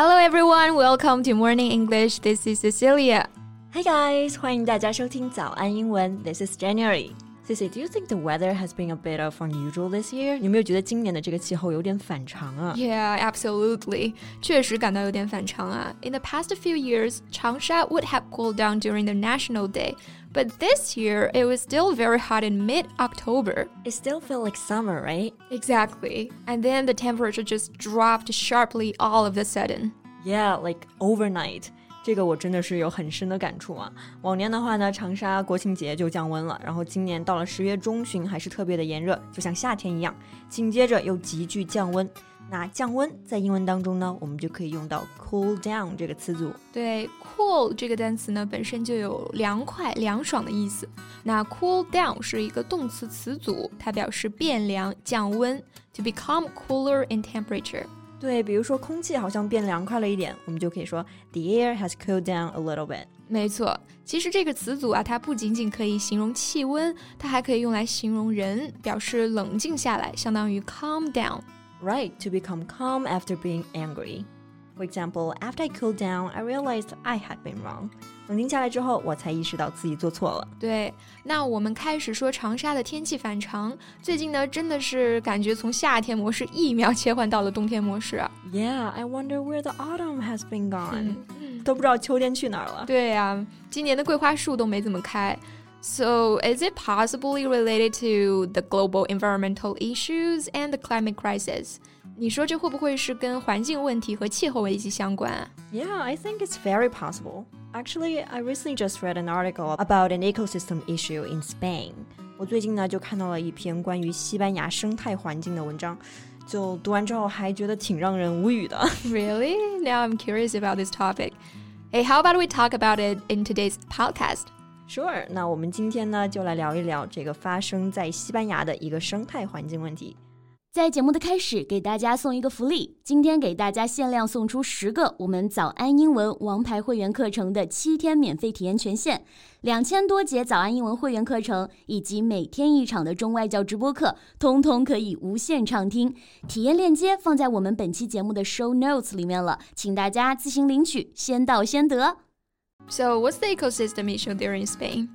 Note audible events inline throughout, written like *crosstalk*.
Hello everyone, welcome to Morning English. This is Cecilia. Hi guys, 欢迎大家收听早安英文。This is January. Ceci, do you think the weather has been a bit of unusual this year? 你有没有觉得今年的这个气候有点反常啊？Yeah, absolutely. 确实感到有点反常啊。In the past few years, Changsha would have cooled down during the National Day, but this year it was still very hot in mid-October. It still feels like summer, right? Exactly. And then the temperature just dropped sharply all of a sudden. Yeah, like overnight. 这个我真的是有很深的感触啊！往年的话呢，长沙国庆节就降温了，然后今年到了十月中旬还是特别的炎热，就像夏天一样。紧接着又急剧降温。 那降温在英文当中呢，我们就可以用到 cool down 这个词组。对，cool 这个单词呢本身就有凉快、凉爽的意思。那 cool down 是一个动词词组，它表示变凉、降温，to become cooler in temperature。对，比如说空气好像变凉快了一点，我们就可以说 the air has cooled down a little bit。没错，其实这个词组啊，它不仅仅可以形容气温，它还可以用来形容人，表示冷静下来，相当于 calm down。Right, to become calm after being angry. For example, after I cooled down, I realized I had been wrong. 冷静下来之后，我才意识到自己做错了。对，那我们开始说长沙的天气反常。最近呢，真的是感觉从夏天模式一秒切换到了冬天模式。Yeah, I wonder where the autumn has been gone. 都不知道秋天去哪儿了。对呀，今年的桂花树都没怎么开。 So, is it possibly related to the global environmental issues and the climate crisis? 你说这会不会是跟环境问题和气候危机相关啊？Yeah, I think it's very possible. Actually, I recently just read an article about an ecosystem issue in Spain. 我最近呢就看到了一篇关于西班牙生态环境的文章，就读完之后还觉得挺让人无语的。Really? *laughs* *laughs* Now I'm curious about this topic. Hey, how about we talk about it in today's podcast? Sure. 那我们今天呢就来聊一聊这个发生在西班牙的一个生态环境问题。在节目的开始，给大家送一个福利。今天给大家限量送出十个我们早安英文王牌会员课程的七天免费体验权限，两千多节早安英文会员课程以及每天一场的中外教直播课，通通可以无限畅听。体验链接放在我们本期节目的 show notes 里面了，请大家自行领取，先到先得。So, what's the ecosystem issue there in Spain?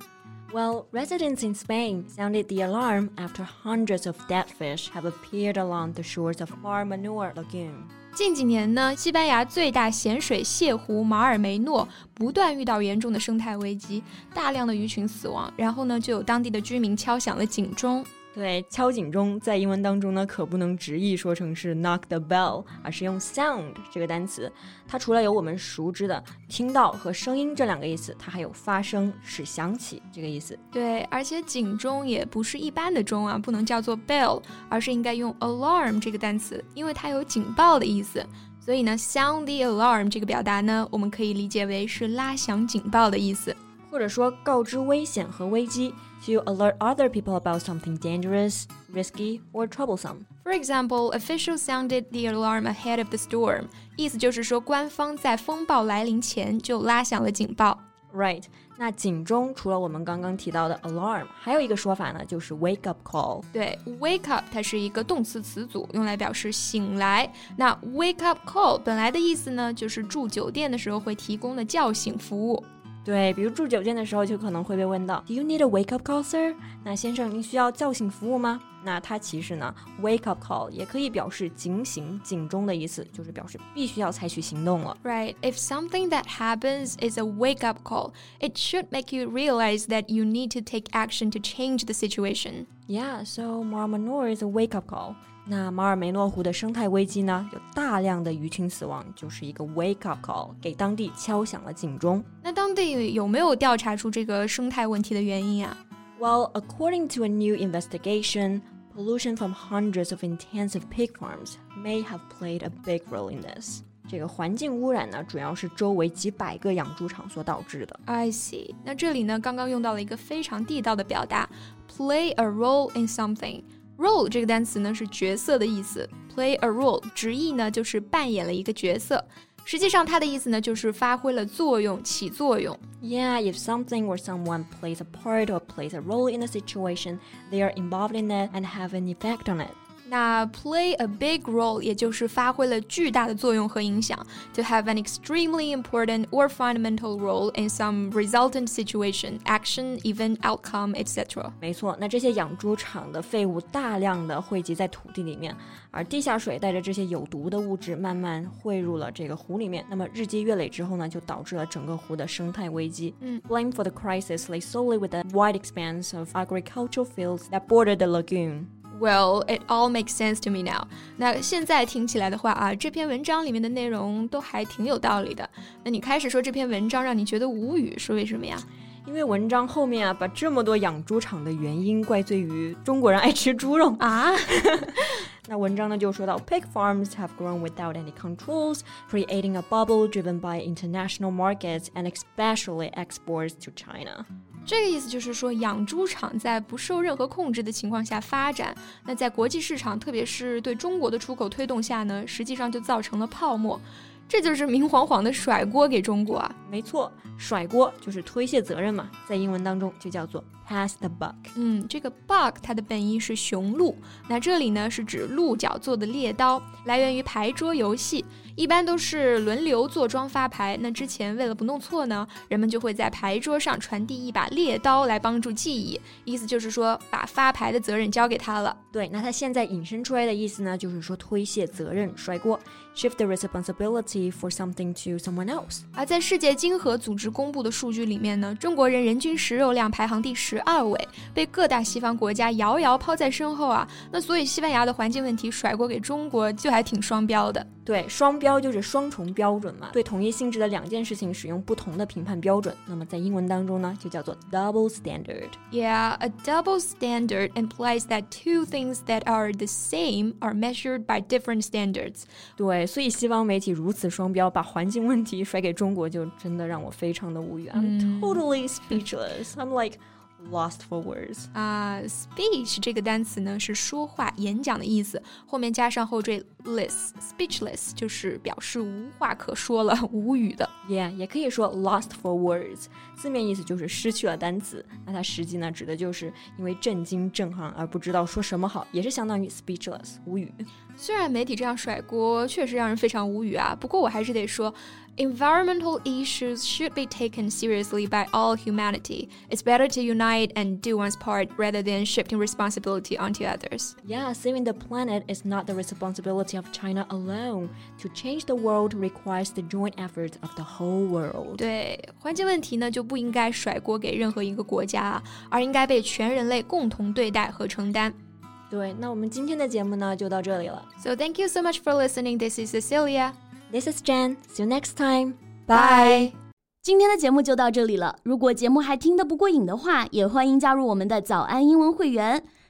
Well, residents in Spain sounded the alarm after hundreds of dead fish have appeared along the shores of Mar Menor Lagoon. 近几年呢，西班牙最大咸水泻湖马尔梅诺不断遇到严重的生态危机，大量的鱼群死亡，然后呢，就有当地的居民敲响了警钟。 对，敲警钟在英文当中呢，可不能直译说成是 knock the bell，而是用 sound 这个单词。它除了有我们熟知的听到和声音这两个意思，它还有发声、使响起这个意思。对，而且警钟也不是一般的钟啊，不能叫做 bell，而是应该用 alarm 这个单词，因为它有警报的意思。所以呢，sound the alarm 这个表达呢，我们可以理解为是拉响警报的意思。或者说告知危险和危机，to alert other people about something dangerous, risky or troublesome. For example, officials sounded the alarm ahead of the storm. 意思就是说，官方在风暴来临前就拉响了警报。Right. 那警钟除了我们刚刚提到的 alarm，还有一个说法呢，就是 wake up call。对，wake up 它是一个动词词组，用来表示醒来。那 wake up call 本来的意思呢，就是住酒店的时候会提供的叫醒服务。 对，比如住酒店的时候，就可能会被问到，Do you need a wake up call, sir？那先生，您需要叫醒服务吗？那它其实呢，wake up call 也可以表示警醒、警钟的意思，就是表示必须要采取行动了。Right? If something that happens is a wake up call, it should make you realize that you need to take action to change the situation. Yeah. So Mar Menor is a wake up call. 那马尔梅诺湖的生态危机呢？有大量的鱼群死亡，就是一个 wake up call，给当地敲响了警钟。那当地有没有调查出这个生态问题的原因啊？Well, according to a new investigation, pollution from hundreds of intensive pig farms may have played a big role in this. 这个环境污染呢，主要是周围几百个养猪场所导致的。I see。那这里呢，刚刚用到了一个非常地道的表达，play a role in something。 role 这个单词呢是角色的意思，play a role 直译呢就是扮演了一个角色。实际上，它的意思呢就是发挥了作用，起作用。Yeah, if something or someone plays a part or plays a role in a situation, they are involved in it and have an effect on it. 那 play a big role 也就是发挥了巨大的作用和影响，to have an extremely important or fundamental role in some resultant situation, action, event, outcome, etc. 没错，那这些养猪场的废物大量的汇集在土地里面，而地下水带着这些有毒的物质慢慢汇入了这个湖里面。那么日积月累之后呢，就导致了整个湖的生态危机。嗯，Blame for the crisis lay solely with the wide expanse of agricultural fields that border the lagoon. Well, it all makes sense to me now. 那现在听起来的话啊，这篇文章里面的内容都还挺有道理的。那你开始说这篇文章让你觉得无语，是为什么呀？因为文章后面啊，把这么多养猪场的原因怪罪于中国人爱吃猪肉啊。那文章呢就说到，pig *laughs* farms have grown without any controls, creating a bubble driven by international markets and especially exports to China. 这个意思就是说，养猪场在不受任何控制的情况下发展，那在国际市场，特别是对中国的出口推动下呢，实际上就造成了泡沫。这就是明晃晃的甩锅给中国啊！没错，甩锅就是推卸责任嘛，在英文当中就叫做 pass the buck。嗯，这个 buck 它的本意是雄鹿，那这里呢是指鹿角做的猎刀，来源于牌桌游戏。一般都是轮流坐庄发牌。那之前为了不弄错呢，人们就会在牌桌上传递一把猎刀来帮助记忆。意思就是说，把发牌的责任交给他了。对，那他现在引申出来的意思呢，就是说推卸责任、甩锅，shift the responsibility for something to someone else。而在世界经合组织公布的数据里面呢，中国人人均食肉量排行第十二位，被各大西方国家遥遥抛在身后啊。那所以西班牙的环境问题甩锅给中国，就还挺双标的。对，双标就是双重标准嘛，对同一性质的两件事情使用不同的评判标准，那么在英文当中呢，就叫做 double standard。Yeah, a double standard implies that two things that are the same are measured by different standards。对，所以西方媒体如此双标，把环境问题甩给中国，就真的让我非常的无语。I'm totally speechless. I'm like. Lost for words 啊，speech 这个单词呢是说话、演讲的意思，后面加上后缀 less，speechless 就是表示无话可说了、无语的。Yeah，也可以说 lost for words，字面意思就是失去了单词。那它实际呢指的就是因为震惊、震撼而不知道说什么好，也是相当于 speechless，无语。虽然媒体这样甩锅确实让人非常无语啊，不过我还是得说。Environmental issues should be taken seriously by all humanity. It's better to unite and do one's part rather than shifting responsibility onto others. Yeah, saving the planet is not the responsibility of China alone. To change the world requires the joint effort of the whole world. 对，环境问题呢就不应该甩锅给任何一个国家，而应该被全人类共同对待和承担。 对，那我们今天的节目呢就到这里了。So thank you so much for listening. This is Cecilia. This is Jan. See you next time. Bye. 今天的节目就到这里了。如果节目还听得不过瘾的话，也欢迎加入我们的早安英文会员。